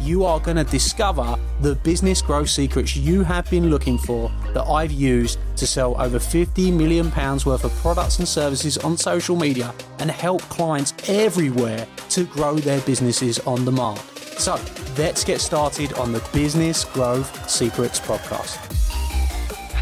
You are going to discover the business growth secrets you have been looking for that I've used to sell over 50 million pounds worth of products and services on social media and help clients everywhere to grow their businesses on demand. So, let's get started on the Business Growth Secrets podcast.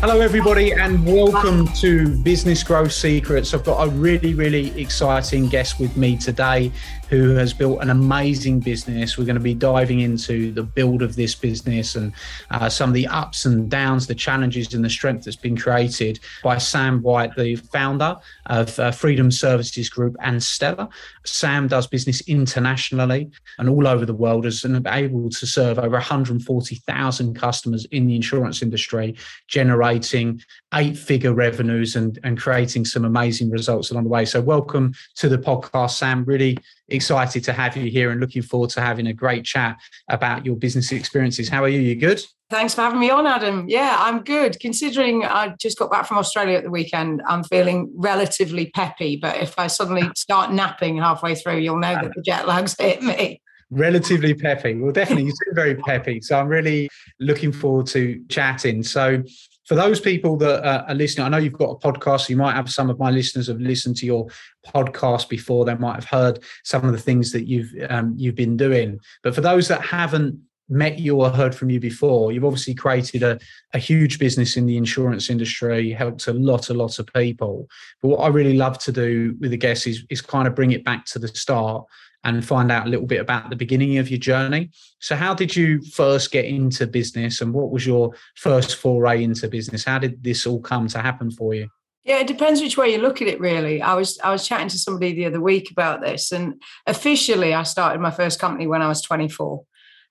Hello, everybody, and welcome to Business Growth Secrets. I've got a really, really exciting guest with me today who has built an amazing business. We're going to be diving into the build of this business and uh, some of the ups and downs, the challenges, and the strength that's been created by Sam White, the founder of uh, Freedom Services Group and Stella. Sam does business internationally and all over the world, has been able to serve over 140,000 customers in the insurance industry, generating eight figure revenues and, and creating some amazing results along the way. So, welcome to the podcast, Sam. Really excited to have you here and looking forward to having a great chat about your business experiences. How are you? You good? Thanks for having me on, Adam. Yeah, I'm good. Considering I just got back from Australia at the weekend, I'm feeling relatively peppy. But if I suddenly start napping halfway through, you'll know that the jet lag's hit me relatively peppy. Well, definitely, you seem very peppy. So I'm really looking forward to chatting. So for those people that are listening, I know you've got a podcast. So you might have some of my listeners have listened to your podcast before. They might have heard some of the things that you've um, you've been doing. But for those that haven't met you or heard from you before, you've obviously created a, a huge business in the insurance industry, helped a lot, a lot of people. But what I really love to do with the guests is, is kind of bring it back to the start and find out a little bit about the beginning of your journey. So, how did you first get into business and what was your first foray into business? How did this all come to happen for you? Yeah, it depends which way you look at it. Really, I was I was chatting to somebody the other week about this, and officially, I started my first company when I was 24,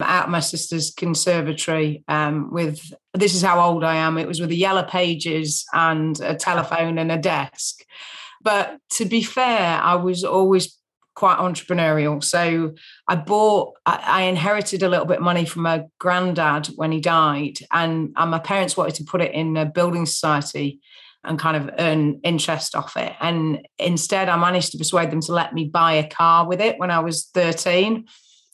out my sister's conservatory. Um, with this is how old I am. It was with the yellow pages and a telephone and a desk. But to be fair, I was always quite entrepreneurial. So I bought, I, inherited a little bit of money from my granddad when he died, and, and my parents wanted to put it in a building society and kind of earn interest off it. And instead, I managed to persuade them to let me buy a car with it when I was 13.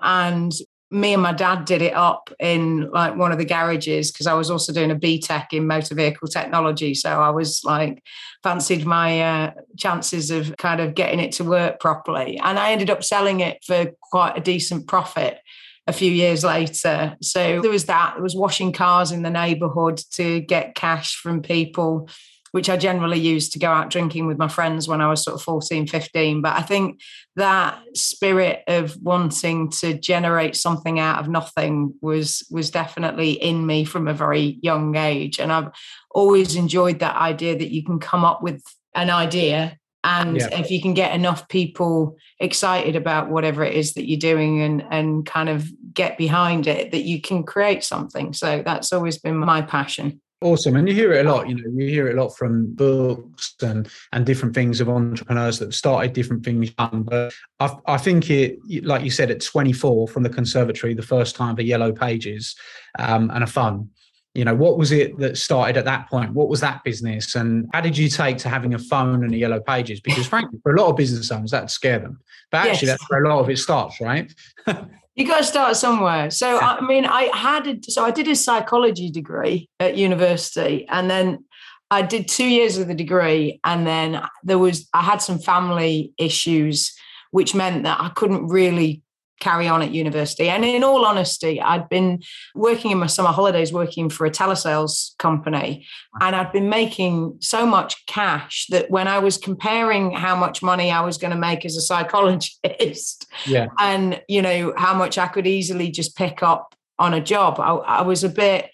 And me and my dad did it up in like one of the garages because I was also doing a BTEC in motor vehicle technology. So I was like fancied my uh, chances of kind of getting it to work properly. And I ended up selling it for quite a decent profit a few years later. So there was that. There was washing cars in the neighborhood to get cash from people which I generally used to go out drinking with my friends when I was sort of 14, 15. But I think that spirit of wanting to generate something out of nothing was was definitely in me from a very young age. And I've always enjoyed that idea that you can come up with an idea and yeah. if you can get enough people excited about whatever it is that you're doing and and kind of get behind it that you can create something so that's always been my passion Awesome, and you hear it a lot. You know, you hear it a lot from books and and different things of entrepreneurs that started different things young. But I, I think it, like you said, at 24 from the conservatory, the first time for Yellow Pages um, and a fun. You know, what was it that started at that point? What was that business, and how did you take to having a phone and a Yellow Pages? Because frankly, for a lot of business owners, that scare them. But actually, yes. that's where a lot of it starts, right? You got to start somewhere. So, I mean, I had a, so I did a psychology degree at university, and then I did two years of the degree, and then there was I had some family issues, which meant that I couldn't really carry on at university. And in all honesty, I'd been working in my summer holidays, working for a telesales company, and I'd been making so much cash that when I was comparing how much money I was going to make as a psychologist, yeah. and you know how much I could easily just pick up on a job, I, I was a bit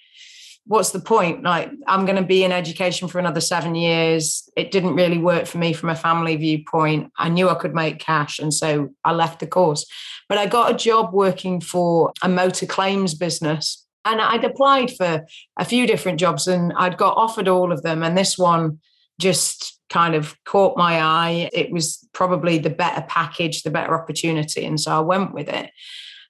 what's the point? Like, I'm going to be in education for another seven years. It didn't really work for me from a family viewpoint. I knew I could make cash. And so I left the course. But I got a job working for a motor claims business. And I'd applied for a few different jobs and I'd got offered all of them. And this one just kind of caught my eye. It was probably the better package, the better opportunity. And so I went with it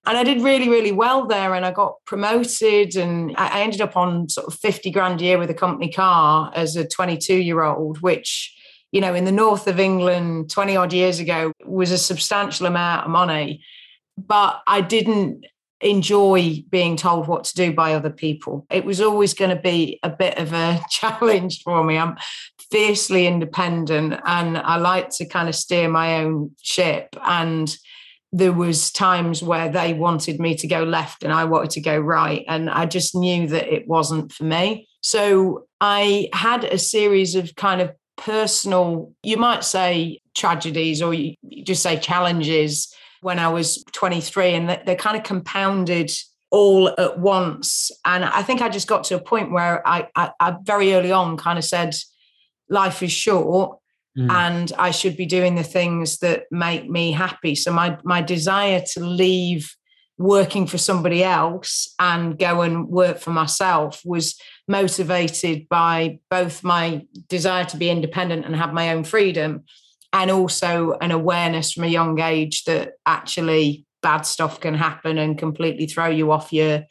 and I did really, really well there. And I got promoted, and I ended up on sort of 50 grand a year with a company car as a 22 year old, which, you know, in the north of England 20 odd years ago was a substantial amount of money. But I didn't enjoy being told what to do by other people. It was always going to be a bit of a challenge for me. I'm fiercely independent and I like to kind of steer my own ship. And there was times where they wanted me to go left and I wanted to go right and I just knew that it wasn't for me. So I had a series of kind of personal you might say tragedies or you just say challenges when I was 23 and they kind of compounded all at once and I think I just got to a point where I, I, I very early on kind of said life is short mm. and I should be doing the things that make me happy. So my my desire to leave working for somebody else and go and work for myself was motivated by both my desire to be independent and have my own freedom and also an awareness from a young age that actually bad stuff can happen and completely throw you off your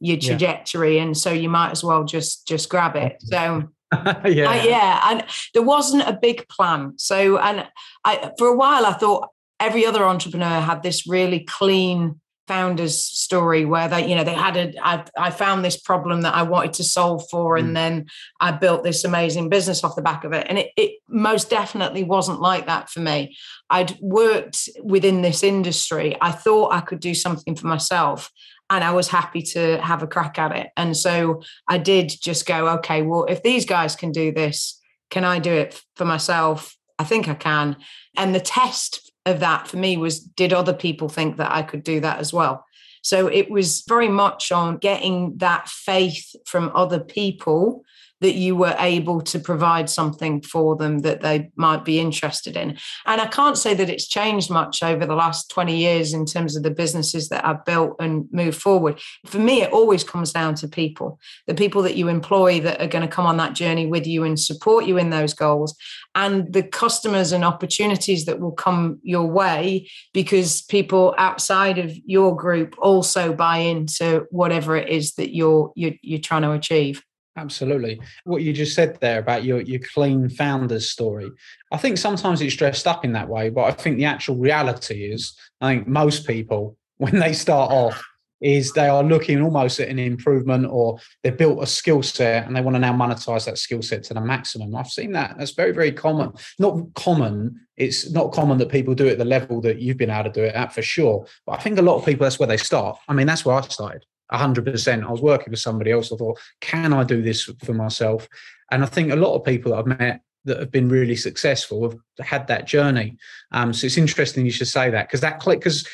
your trajectory yeah. and so you might as well just just grab it so yeah, uh, yeah, and there wasn't a big plan. So, and I for a while I thought every other entrepreneur had this really clean founders story where they you know they had a I, I found this problem that i wanted to solve for and mm. then i built this amazing business off the back of it. And it, it most definitely wasn't like that for me. I'd worked within this industry. I thought i could do something for myself and I was happy to have a crack at it. And so I did just go, okay, well, if these guys can do this, can I do it for myself? I think I can. And the test of that for me was did other people think that I could do that as well? So it was very much on getting that faith from other people that you were able to provide something for them that they might be interested in. And I can't say that it's changed much over the last 20 years in terms of the businesses that I've built and moved forward. For me, it always comes down to people, the people that you employ that are going to come on that journey with you and support you in those goals, and the customers and opportunities that will come your way because people outside of your group also buy into whatever it is that you're you're, you're trying to achieve. Absolutely. What you just said there about your, your clean founders story, I think sometimes it's dressed up in that way, but I think the actual reality is, I think most people, when they start off, is they are looking almost at an improvement or they've built a skill set and they want to now monetize that skill set to the maximum. I've seen that. That's very, very common. Not common. It's not common that people do it at the level that you've been able to do it at for sure. But I think a lot of people, that's where they start. I mean, that's where I started. 100%. I was working for somebody else. I thought, can I do this for myself? And I think a lot of people that I've met that have been really successful have had that journey. Um, so it's interesting you should say that because that click, because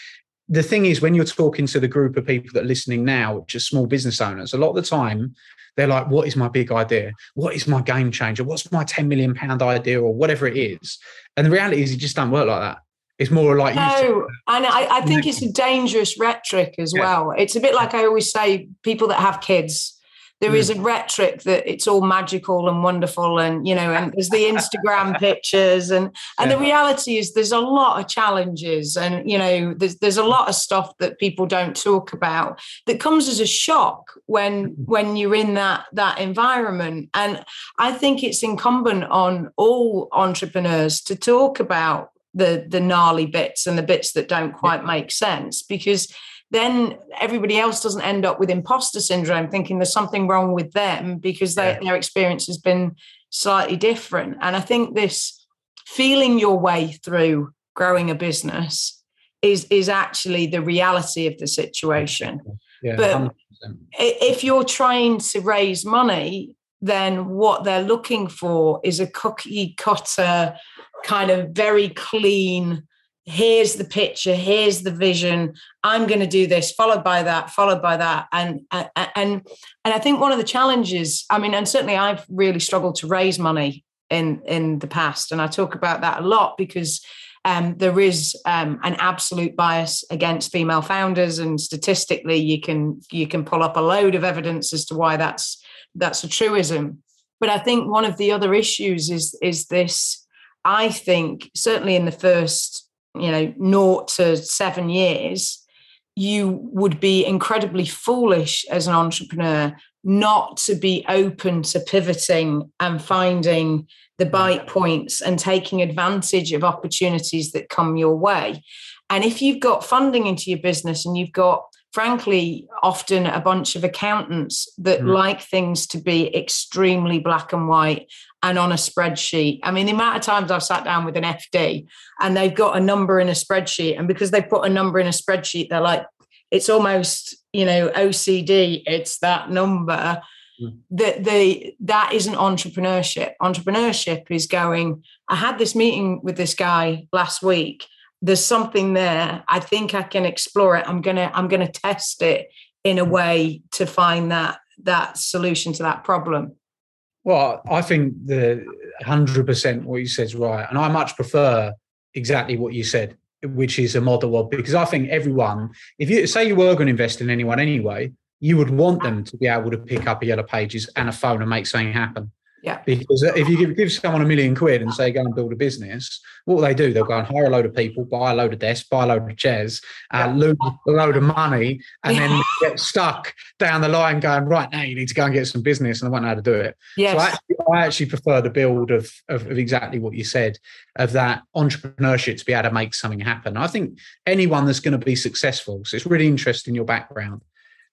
the thing is, when you're talking to the group of people that are listening now, just small business owners, a lot of the time they're like, what is my big idea? What is my game changer? What's my 10 million pound idea or whatever it is? And the reality is, it just don't work like that. It's more like no, and I, I think it's a dangerous rhetoric as yeah. well. It's a bit like I always say, people that have kids. There mm. is a rhetoric that it's all magical and wonderful, and you know, and there's the Instagram pictures, and and yeah. the reality is there's a lot of challenges, and you know, there's there's a lot of stuff that people don't talk about that comes as a shock when mm-hmm. when you're in that that environment. And I think it's incumbent on all entrepreneurs to talk about the the gnarly bits and the bits that don't quite make sense because then everybody else doesn't end up with imposter syndrome thinking there's something wrong with them because they, their experience has been slightly different. And i think this feeling your way through growing a business is is actually the reality of the situation. Yeah, but 100%. if you're trying to raise money then what they're looking for is a cookie cutter kind of very clean here's the picture here's the vision i'm going to do this followed by that followed by that. And and and i think one of the challenges i mean and certainly i've really struggled to raise money in in the past and i talk about that a lot because um, there is um, an absolute bias against female founders and statistically you can you can pull up a load of evidence as to why that's that's a truism. But i think one of the other issues is is this i think certainly in the first you know, naught to seven years, you would be incredibly foolish as an entrepreneur not to be open to pivoting and finding the bite points and taking advantage of opportunities that come your way. And if you've got funding into your business and you've got frankly often a bunch of accountants that mm. like things to be extremely black and white and on a spreadsheet. I mean, the amount of times I've sat down with an FD and they've got a number in a spreadsheet, and because they put a number in a spreadsheet, they're like, it's almost, you know, OCD, it's that number. Mm. That the that isn't entrepreneurship. Entrepreneurship is going, I had this meeting with this guy last week. There's something there. I think I can explore it. I'm gonna, I'm gonna test it in a way to find that that solution to that problem well, I think the hundred percent what you said is right, and I much prefer exactly what you said, which is a model of because I think everyone, if you say you were going to invest in anyone anyway, you would want them to be able to pick up a yellow pages and a phone and make something happen. Yeah. Because if you give, give someone a million quid and say, go and build a business, what will they do? They'll go and hire a load of people, buy a load of desks, buy a load of chairs, uh, lose a load of money, and yeah. then get stuck down the line going, right now you need to go and get some business and they won't know how to do it. Yes. So I actually, I actually prefer the build of, of, of exactly what you said, of that entrepreneurship to be able to make something happen. I think anyone that's going to be successful, so it's really interesting your background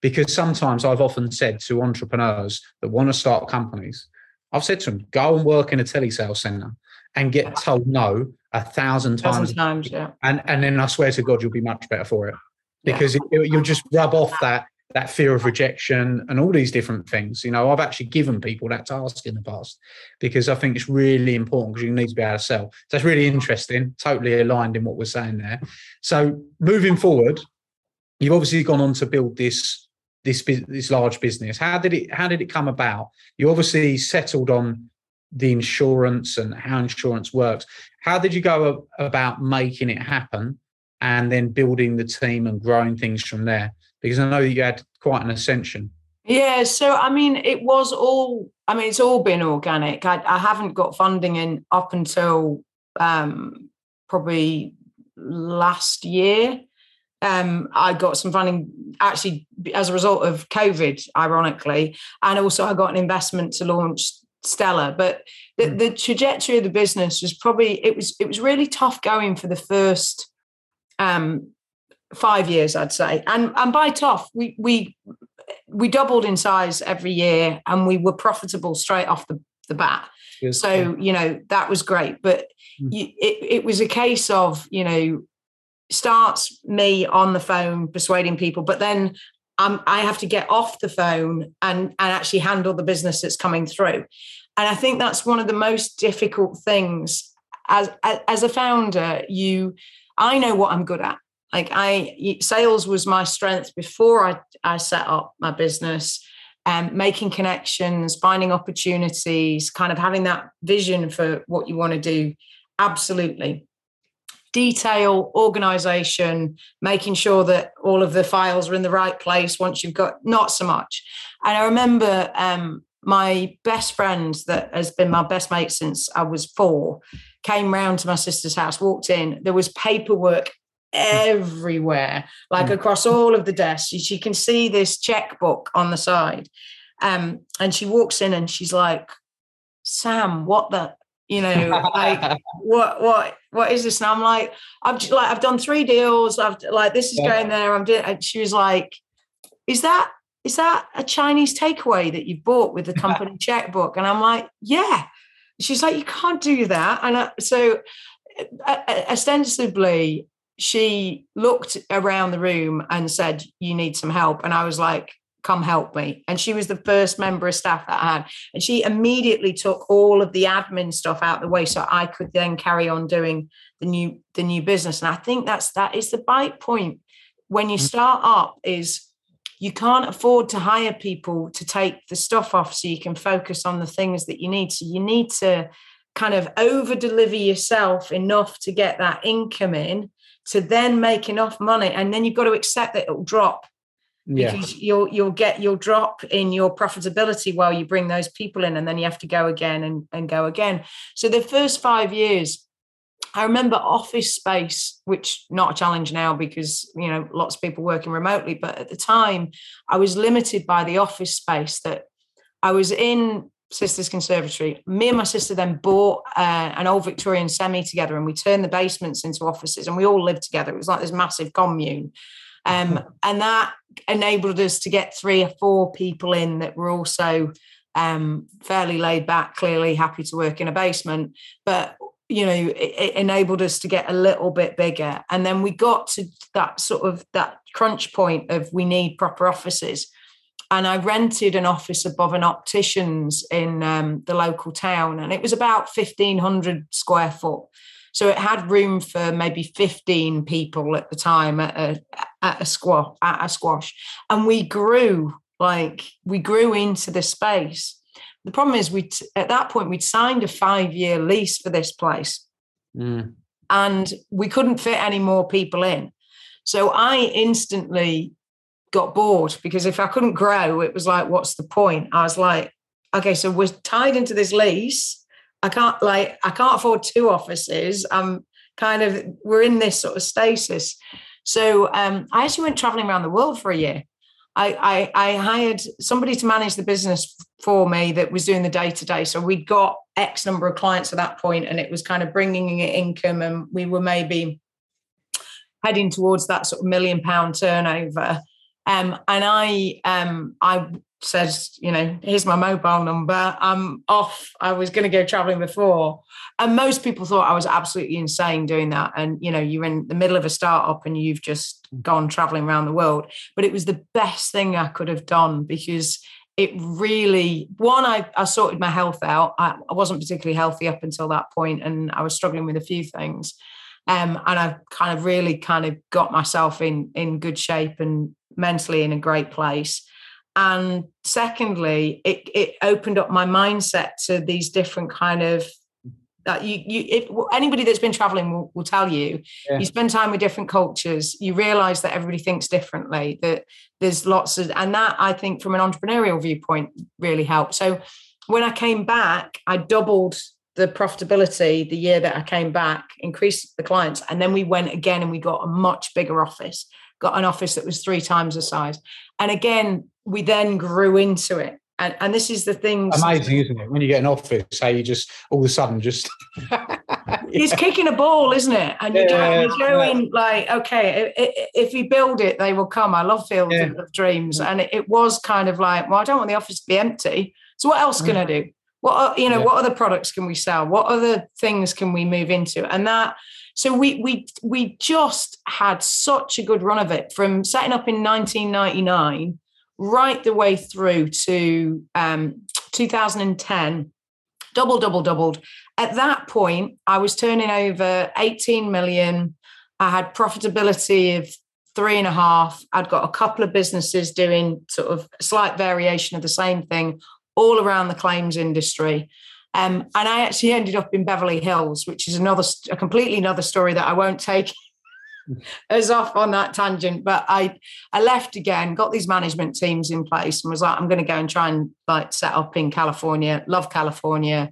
because sometimes I've often said to entrepreneurs that want to start companies, I've said to them, go and work in a telesales center and get told no a thousand times. Thousand times, yeah. And and then I swear to God, you'll be much better for it because yeah. it, you'll just rub off that that fear of rejection and all these different things. You know, I've actually given people that task in the past because I think it's really important because you need to be able to sell. So it's really interesting, totally aligned in what we're saying there. So moving forward, you've obviously gone on to build this this this large business? How did it how did it come about? You obviously settled on the insurance and how insurance works. How did you go about making it happen and then building the team and growing things from there? Because I know you had quite an ascension. Yeah, so I mean, it was all. I mean, it's all been organic. I, I haven't got funding in up until um, probably last year um, I got some funding actually as a result of COVID, ironically, and also I got an investment to launch Stella. But the, mm. the trajectory of the business was probably it was it was really tough going for the first um, five years, I'd say. And and by tough, we we we doubled in size every year, and we were profitable straight off the the bat. Yes. So you know that was great, but mm. you, it it was a case of you know starts me on the phone persuading people, but then I have to get off the phone and, and actually handle the business that's coming through. And I think that's one of the most difficult things as, as a founder. You, I know what I'm good at. Like I, sales was my strength before I, I set up my business. And um, making connections, finding opportunities, kind of having that vision for what you want to do. Absolutely detail, organization, making sure that all of the files are in the right place once you've got not so much. And I remember um, my best friend that has been my best mate since I was four came round to my sister's house, walked in, there was paperwork everywhere, like mm. across all of the desks. She can see this checkbook on the side. Um, and she walks in and she's like, Sam, what the you know like what what what is this? And i'm like i've just, like i've done three deals. I've like this is going there. I'm doing and she was like is that is that a chinese takeaway that you bought with the company checkbook? And i'm like yeah. She's like you can't do that. And I, so uh, ostensibly she looked around the room and said you need some help. And i was like come help me. And she was the first member of staff that I had. And she immediately took all of the admin stuff out the way so I could then carry on doing the new the new business. And I think that's that is the bite point when you mm. start up is you can't afford to hire people to take the stuff off so you can focus on the things that you need. So you need to kind of over deliver yourself enough to get that income in to then make enough money. And then you've got to accept that it'll drop yeah. because you'll you'll get you'll drop in your profitability while you bring those people in and then you have to go again and, and go again. So the first five years i remember office space which not a challenge now because you know lots of people working remotely but at the time i was limited by the office space that i was in sisters conservatory. Me and my sister then bought uh, an old victorian semi together and we turned the basements into offices and we all lived together. It was like this massive commune um, and that enabled us to get three or four people in that were also um, fairly laid back, clearly happy to work in a basement. But you know, it, it, enabled us to get a little bit bigger. And then we got to that sort of that crunch point of we need proper offices. And I rented an office above an optician's in um, the local town, and it was about fifteen hundred square foot. So it had room for maybe 15 people at the time at a, at a squash, at a squash. And we grew, like we grew into the space. The problem is we at that point we'd signed a five-year lease for this place. Mm. And we couldn't fit any more people in. So I instantly got bored because if I couldn't grow, it was like, what's the point? I was like, okay, so we're tied into this lease I can't like I can't afford two offices. I'm kind of we're in this sort of stasis. So um, I actually went traveling around the world for a year. I, I, hired somebody to manage the business for me that was doing the day to day. So we got X number of clients at that point, and it was kind of bringing in income, and we were maybe heading towards that sort of million pound turnover. Um, and I um, I says, you know, here's my mobile number. I'm off. I was going to go traveling before. And most people thought I was absolutely insane doing that. And, you know, you're in the middle of a startup and you've just gone traveling around the world. But it was the best thing I could have done because it really, one, I, I sorted my health out. I, I wasn't particularly healthy up until that point and I was struggling with a few things. Um, and I've kind of really kind of got myself in in good shape and mentally in a great place and secondly it, it opened up my mindset to these different kind of that you you if anybody that's been traveling will, will tell you yeah. you spend time with different cultures you realize that everybody thinks differently that there's lots of and that i think from an entrepreneurial viewpoint really helped so when i came back i doubled the profitability the year that i came back increased the clients and then we went again and we got a much bigger office got an office that was three times the size and again we then grew into it. And, and this is the thing. Amazing, isn't it? When you get an office, how you just all of a sudden just. it's kicking a ball, isn't it? And you're, yeah, going, you're going yeah. like, okay, if, you build it, they will come. I love Field of Dreams. And it, it, was kind of like, well, I don't want the office to be empty. So what else can mm. I do? What are, you know, what other products can we sell? What other things can we move into? And that so we we we just had such a good run of it from setting up in 1999 right the way through to um, 2010, double, double, doubled. At that point, I was turning over 18 million. I had profitability of three and a half. I'd got a couple of businesses doing sort of slight variation of the same thing all around the claims industry. Um, and I actually ended up in Beverly Hills, which is another, a completely another story that I won't take as off on that tangent, but I I left again, got these management teams in place, and was like, I'm going to go and try and like set up in California. Love California.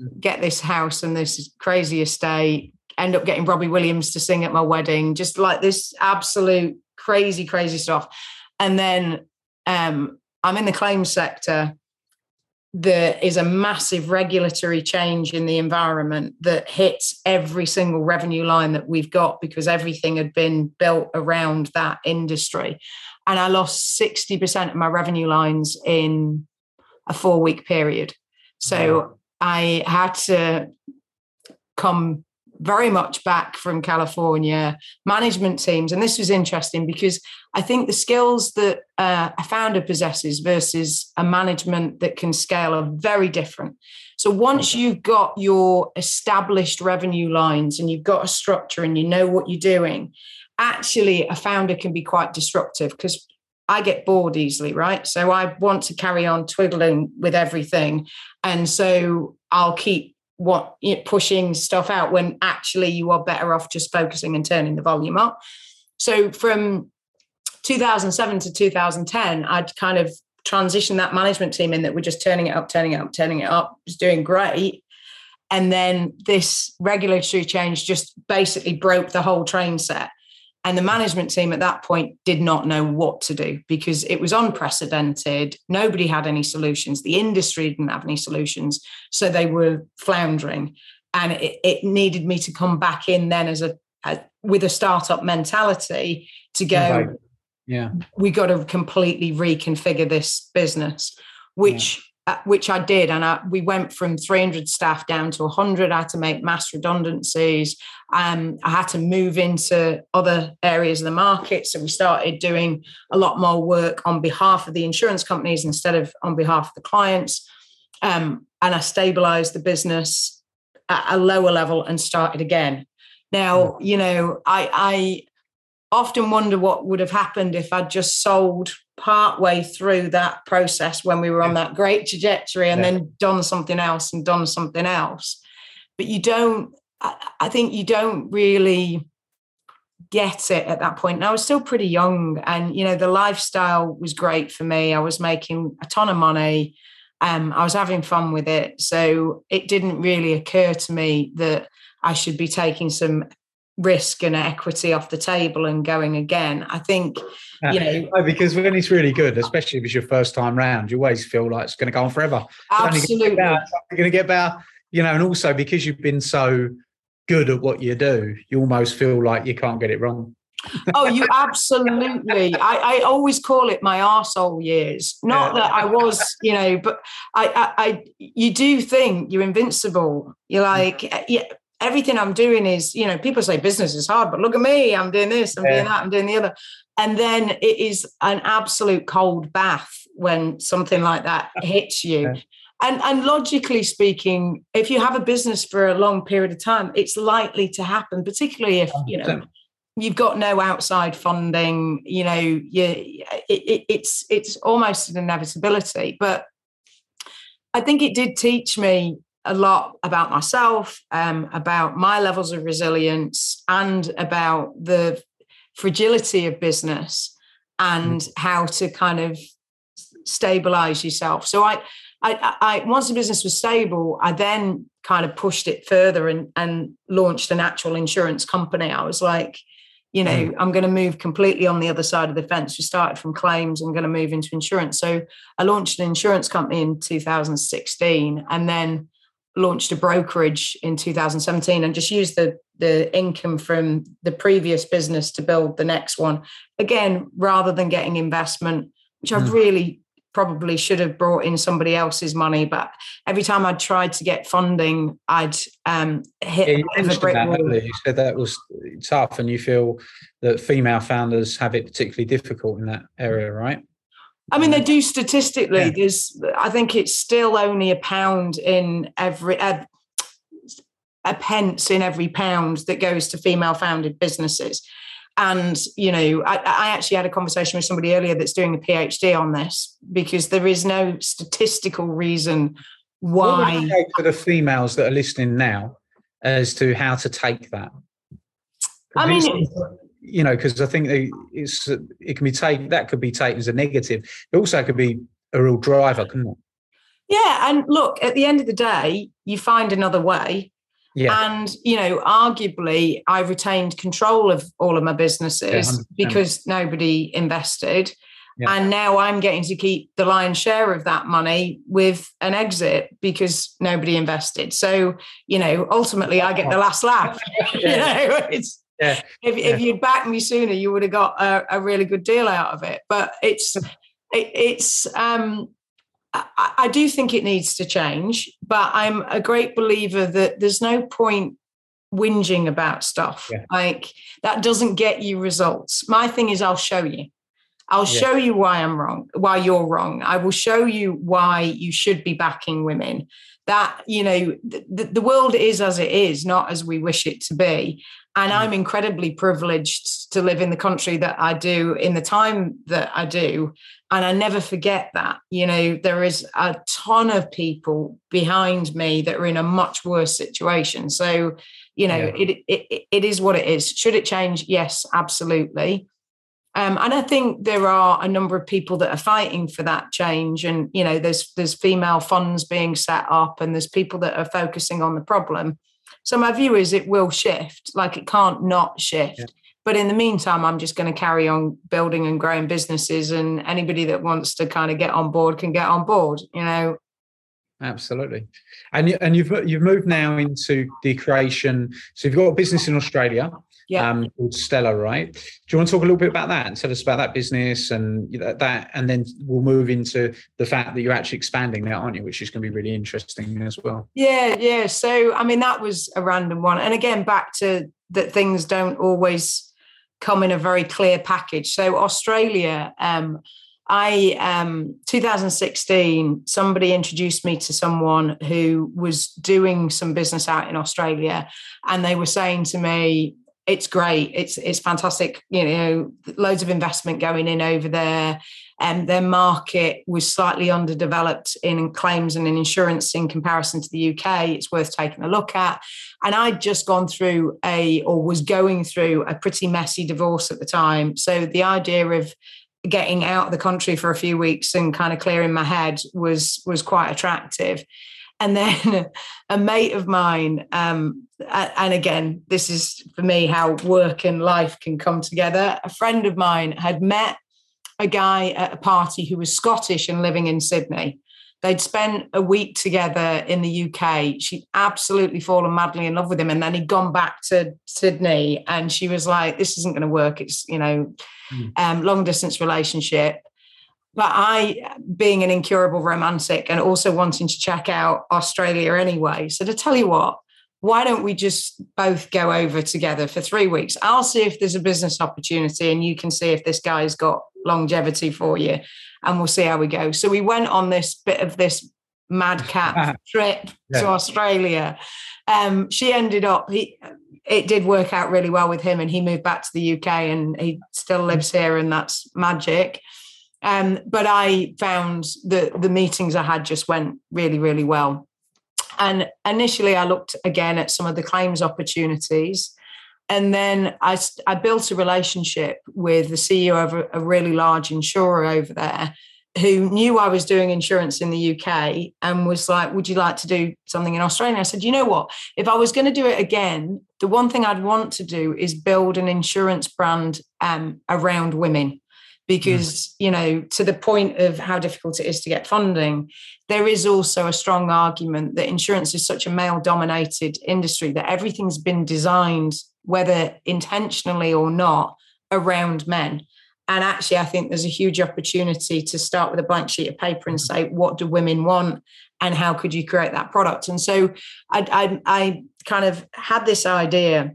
Mm. Get this house and this crazy estate. End up getting Robbie Williams to sing at my wedding. Just like this absolute crazy, crazy stuff. And then um, I'm in the claims sector there is a massive regulatory change in the environment that hits every single revenue line that we've got because everything had been built around that industry. And I lost 60% of my revenue lines in a four week period. So I had to come very much back from California, management teams. And this was interesting because I think the skills that uh, a founder possesses versus a management that can scale are very different. So once you've got your established revenue lines and you've got a structure and you know what you're doing, actually a founder can be quite disruptive because I get bored easily, right? So I want to carry on twiddling with everything. And so I'll keep what you know, pushing stuff out when actually you are better off just focusing and turning the volume up. So from 2007 to 2010, I'd kind of transitioned that management team in that we're just turning it up, turning it up, turning it up, was doing great. And then this regulatory change just basically broke the whole train set. And the management team at that point did not know what to do because it was unprecedented. Nobody had any solutions. The industry didn't have any solutions. So they were floundering. And it, it needed me to come back in then as a, with a startup mentality to go, yeah, we got to completely reconfigure this business, which which I did. And I, we went from 300 staff down to 100. I had to make mass redundancies. Um, I had to move into other areas of the market. So we started doing a lot more work on behalf of the insurance companies instead of on behalf of the clients. Um, and I stabilized the business at a lower level and started again. Now, you know, I, I often wonder what would have happened if I'd just sold part way through that process when we were on that great trajectory and yeah. then done something else and done something else. But you don't, I think you don't really get it at that point. And I was still pretty young and, you know, the lifestyle was great for me. I was making a ton of money. Um, I was having fun with it. So it didn't really occur to me that I should be taking some risk and equity off the table and going again. I think, you know, no, because when it's really good, especially if it's your first time round, you always feel like it's going to go on forever. Absolutely, you're going to get better, you know, and also because you've been so good at what you do, you almost feel like you can't get it wrong. oh, you absolutely. I, I always call it my arsehole years. Not yeah. that I was, you know, but I, I, I, you do think you're invincible. You're mm. like, eh, yeah, everything I'm doing is, you know, people say business is hard, but look at me, I'm doing this, I'm yeah. doing that, I'm doing the other. And then it is an absolute cold bath when something like that hits you. Yeah. And, and logically speaking, if you have a business for a long period of time, it's likely to happen, particularly if, you know, you've got no outside funding, you know, you, it, it, it's, it's almost an inevitability. But I think it did teach me a lot about myself, um, about my levels of resilience, and about the fragility of business and mm. how to kind of stabilize yourself. So I, I, I, once the business was stable, I then kind of pushed it further and, and launched an actual insurance company. I was like, you know, mm. I'm going to move completely on the other side of the fence. We started from claims. I'm going to move into insurance. So I launched an insurance company in 2016, and then launched a brokerage in 2017 and just used the the income from the previous business to build the next one again rather than getting investment which mm. i really probably should have brought in somebody else's money but every time i tried to get funding i'd um, hit yeah, you, that, wall. you said that was tough and you feel that female founders have it particularly difficult in that area right I mean, they um, do statistically. Yeah. There's, I think it's still only a pound in every, a, a pence in every pound that goes to female founded businesses. And, you know, I, I, actually had a conversation with somebody earlier that's doing a PhD on this because there is no statistical reason why. for the females that are listening now as to how to take that? I mean, you know, because I think it's it can be taken that could be taken as a negative. It also could be a real driver, couldn't it? Yeah, and look, at the end of the day, you find another way. Yeah. And you know, arguably, I retained control of all of my businesses yeah, because nobody invested. Yeah. And now I'm getting to keep the lion's share of that money with an exit because nobody invested. So, you know, ultimately I get the last laugh. you know, it's yeah. If, yeah. if you'd backed me sooner, you would have got a, a, really good deal out of it. But it's it, it's um, I, I do think it needs to change. But I'm a great believer that there's no point whinging about stuff. Yeah. Like that doesn't get you results. My thing is, I'll show you. I'll yeah. show you why I'm wrong, why you're wrong. I will show you why you should be backing women. That, you know, the, the world is as it is, not as we wish it to be. And mm. I'm incredibly privileged to live in the country that I do in the time that I do. And I never forget that. You know, there is a ton of people behind me that are in a much worse situation. So, you know, yeah. it, it it is what it is. Should it change? Yes, absolutely. Um, and I think there are a number of people that are fighting for that change. And you know, there's there's female funds being set up, and there's people that are focusing on the problem. So my view is it will shift. Like it can't not shift. Yeah. But in the meantime, I'm just going to carry on building and growing businesses, and anybody that wants to kind of get on board can get on board. You know, absolutely and and you've you've moved now into the creation so you've got a business in australia yeah. um, called Stella, right? Do you want to talk a little bit about that and tell us about that business and that, and then we'll move into the fact that you're actually expanding that, aren't you? Which is going to be really interesting as well. Yeah, yeah. So, I mean, that was a random one, and again, back to that things don't always come in a very clear package. So, Australia. Um, I um 2016 somebody introduced me to someone who was doing some business out in Australia and they were saying to me it's great. It's it's fantastic. You know, loads of investment going in over there. And their market was slightly underdeveloped in claims and in insurance in comparison to the UK. It's worth taking a look at. And I'd just gone through a, or was going through a pretty messy divorce at the time. So the idea of getting out of the country for a few weeks and kind of clearing my head was was quite attractive. And then a mate of mine, um, and again, this is for me how work and life can come together. A friend of mine had met a guy at a party who was Scottish and living in Sydney. They'd spent a week together in the UK. She'd absolutely fallen madly in love with him. And then he'd gone back to Sydney and she was like, this isn't going to work. It's, you know, mm. um, long distance relationship but I, being an incurable romantic and also wanting to check out Australia anyway, so to tell you what, why don't we just both go over together for three weeks? I'll see if there's a business opportunity and you can see if this guy's got longevity for you and we'll see how we go. So we went on this bit of this madcap trip yeah. to Australia. Um, she ended up, he, it did work out really well with him and he moved back to the UK and he still lives here and that's magic. Um, but I found that the meetings I had just went really, really well. And initially, I looked again at some of the claims opportunities. And then I, I built a relationship with the CEO of a, a really large insurer over there who knew I was doing insurance in the UK and was like, Would you like to do something in Australia? I said, You know what? If I was going to do it again, the one thing I'd want to do is build an insurance brand um, around women because mm. you know to the point of how difficult it is to get funding there is also a strong argument that insurance is such a male dominated industry that everything's been designed whether intentionally or not around men. And actually i think there's a huge opportunity to start with a blank sheet of paper and say what do women want and how could you create that product? And so i i, I kind of had this idea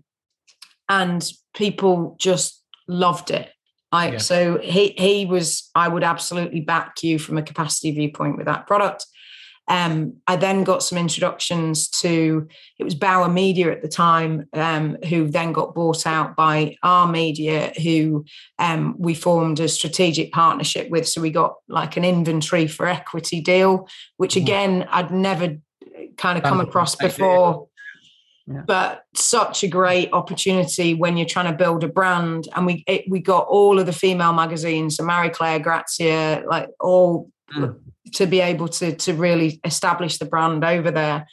and people just loved it I yeah. so he he was I would absolutely back you from a capacity viewpoint with that product. Um, I then got some introductions to it was Bauer Media at the time, um, who then got bought out by Are Media, who um, we formed a strategic partnership with. So we got like an inventory for equity deal, which mm-hmm. again I'd never kind of come across before but such a great opportunity when you're trying to build a brand. And we it, we got all of the female magazines, so Marie Claire, Grazia, like all mm. to be able to to really establish the brand over there.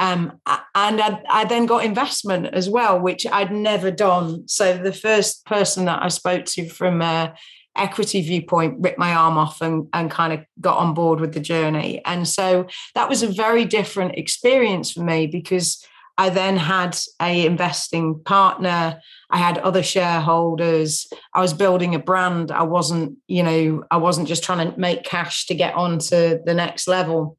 Um, and I, I, then got investment as well, which I'd never done. So the first person that I spoke to from a equity viewpoint ripped my arm off and, and kind of got on board with the journey. And so that was a very different experience for me because I then had a investing partner. I had other shareholders. I was building a brand. I wasn't, you know, I wasn't just trying to make cash to get on to the next level.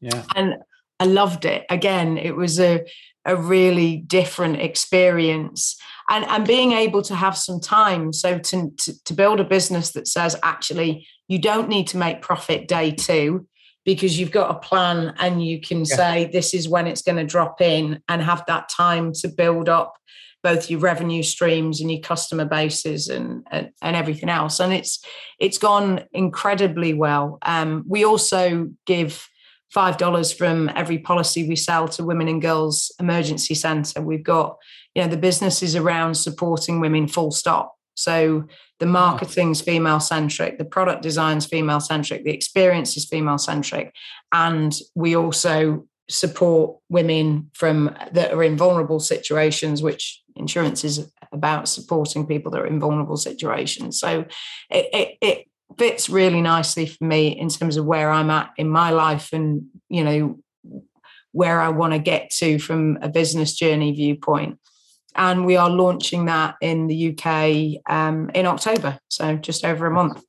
Yeah. And I loved it. Again, it was a a really different experience and and being able to have some time so to, to, to build a business that says actually you don't need to make profit day two because you've got a plan and you can yeah. say this is when it's going to drop in and have that time to build up both your revenue streams and your customer bases and, and, and everything else. And it's it's gone incredibly well. Um, we also give five dollars from every policy we sell to women and girls emergency centre. We've got you know the business is around supporting women full stop. So the marketing's female centric the product design's female centric the experience is female centric and we also support women from that are in vulnerable situations which insurance is about supporting people that are in vulnerable situations. So it, it, it fits really nicely for me in terms of where i'm at in my life and you know where i want to get to from a business journey viewpoint and we are launching that in the UK um, in October, so just over a month.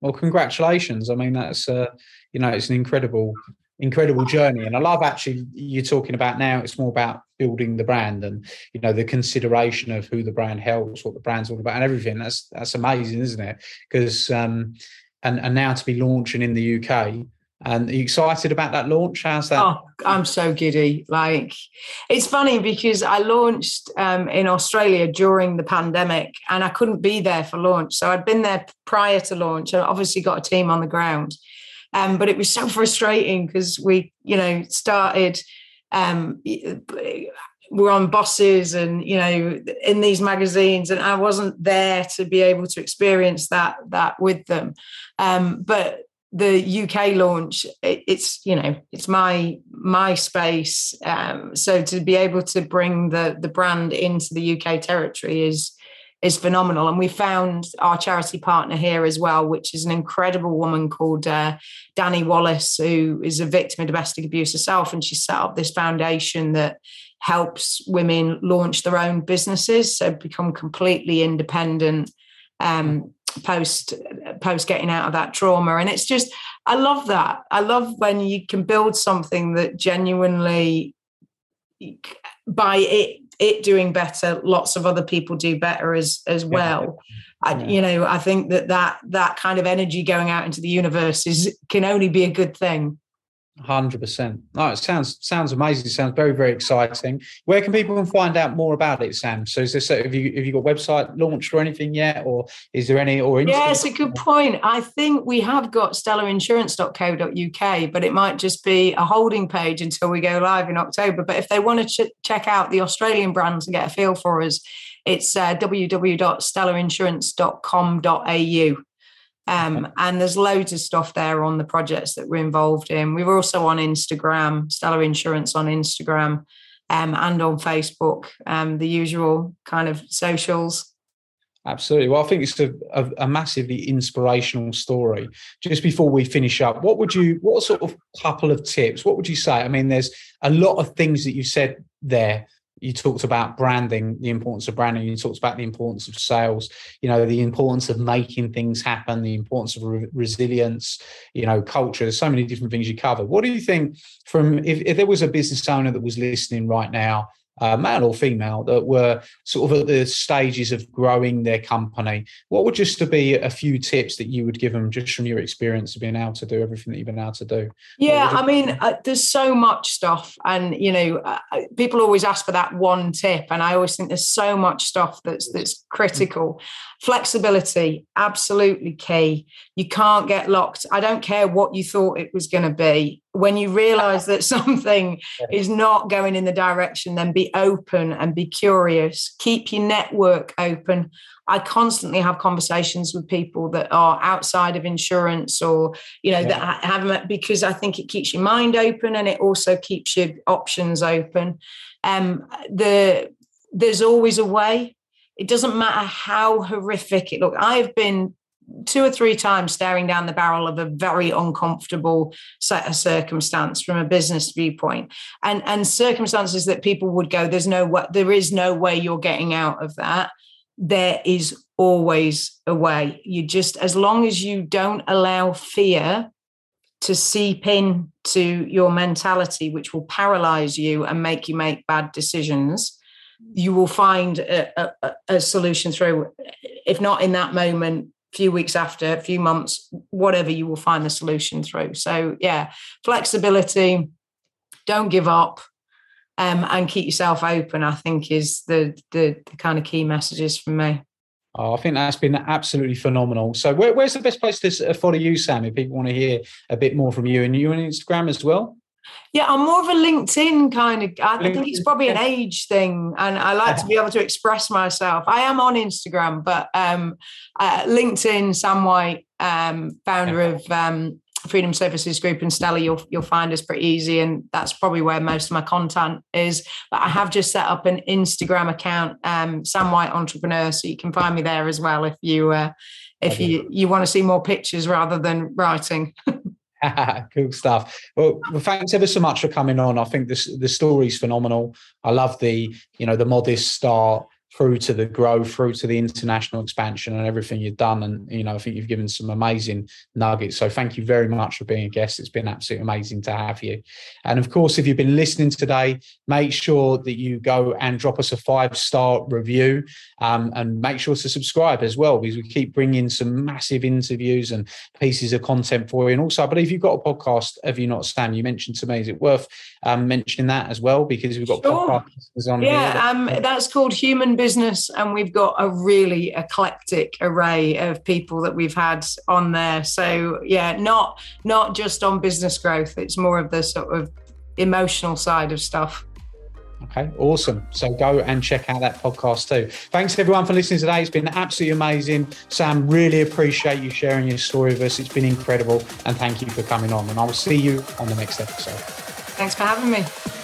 Well, congratulations! I mean, that's uh, you know, it's an incredible, incredible journey, and I love actually you're talking about now. It's more about building the brand and you know the consideration of who the brand helps, what the brand's all about, and everything. That's that's amazing, isn't it? Because um, and and now to be launching in the UK and are you excited about that launch? How's that? Oh, I'm so giddy. Like, it's funny because I launched um, in Australia during the pandemic and I couldn't be there for launch. So I'd been there prior to launch and obviously got a team on the ground. Um, but it was so frustrating because we, you know, started, um, we're on buses and, you know, in these magazines and I wasn't there to be able to experience that, that with them. Um, but the UK launch, it's you know it's my my space. Um, so to be able to bring the the brand into the UK territory is is phenomenal. And we found our charity partner here as well, which is an incredible woman called uh, Danny Wallace, who is a victim of domestic abuse herself, and she set up this foundation that helps women launch their own businesses, so become completely independent. Um, post post getting out of that trauma. And it's just i love that. I love when you can build something that genuinely by it it doing better lots of other people do better as as well. Yeah. I, you know i think that that that kind of energy going out into the universe is can only be a good thing Hundred percent. No, it sounds sounds amazing. It sounds very very exciting. Where can people find out more about it, Sam? So, is this have you have you got website launched or anything yet, or is there any? Or yeah, it's a good point. I think we have got stellainsurance.co.uk, but it might just be a holding page until we go live in October. But if they want to ch- check out the Australian brands and get a feel for us, it's uh, www.stellainsurance.com.au. Um, and there's loads of stuff there on the projects that we're involved in. We were also on Instagram, Stella Insurance on Instagram, um, and on Facebook, um, the usual kind of socials. Absolutely. Well, I think it's a, a, a, massively inspirational story. Just before we finish up, what would you, what sort of couple of tips, what would you say? I mean, there's a lot of things that you said there you talked about branding, the importance of branding. You talked about the importance of sales. You know, the importance of making things happen, the importance of re- resilience. You know, culture. There's so many different things you cover. What do you think from if, if there was a business owner that was listening right now uh, male or female, that were sort of at the stages of growing their company, what would just to be a few tips that you would give them just from your experience of being able to do everything that you've been able to do? Yeah, I mean, uh, there's so much stuff, and you know, uh, uh, people always ask for that one tip, and I always think there's so much stuff that's that's critical. Flexibility, absolutely key. You can't get locked. I don't care what you thought it was going to be when you realize that something is not going in the direction then be open and be curious. Keep your network open. I constantly have conversations with people that are outside of insurance or you know yeah. that haven't because i think it keeps your mind open and it also keeps your options open. Um the there's always a way. It doesn't matter how horrific it looks i've been two or three times staring down the barrel of a very uncomfortable set of circumstance from a business viewpoint and and circumstances that people would go there's no way there is no way you're getting out of that there is always a way you just as long as you don't allow fear to seep in to your mentality, which will paralyze you and make you make bad decisions, you will find a, a, a solution through. If not in that moment, few weeks after, a few months, whatever, you will find the solution through. So yeah, flexibility, don't give up. Um, and keep yourself open, I think is the, the the kind of key messages from me. Oh, I think that's been absolutely phenomenal. So, where, where's the best place to uh, follow you, Sam? If people want to hear a bit more from you, and you on Instagram as well. Yeah, I'm more of a LinkedIn kind of. I LinkedIn. think it's probably an age thing, and I like to be able to express myself. I am on Instagram, but um, uh, LinkedIn, Sam White, um, founder yeah. of um, Freedom Services Group and Stella, you'll you'll find us pretty easy, and that's probably where most of my content is. But I have just set up an Instagram account, um, Sam White Entrepreneur, so you can find me there as well if you uh, if you you want to see more pictures rather than writing. cool stuff. Well, well, thanks ever so much for coming on. I think this the story's phenomenal. I love the you know the modest start through to the growth, through to the international expansion and everything you've done. And, you know, I think you've given some amazing nuggets. So thank you very much for being a guest. It's been absolutely amazing to have you. And of course, if you've been listening today, make sure that you go and drop us a five star review um, and make sure to subscribe as well, because we keep bringing some massive interviews and pieces of content for you. And also, I believe you've got a podcast, have you not, Stan? You mentioned to me, is it worth um, mentioning that as well? Because we've got sure. podcasts on Yeah, um, that's called Human business, and we've got a really eclectic array of people that we've had on there. So yeah, not not just on business growth; it's more of the sort of emotional side of stuff. Okay, awesome. So go and check out that podcast too. Thanks everyone for listening today. It's been absolutely amazing. Sam, really appreciate you sharing your story with us. It's been incredible. And thank you for coming on. And I will see you on the next episode. Thanks for having me.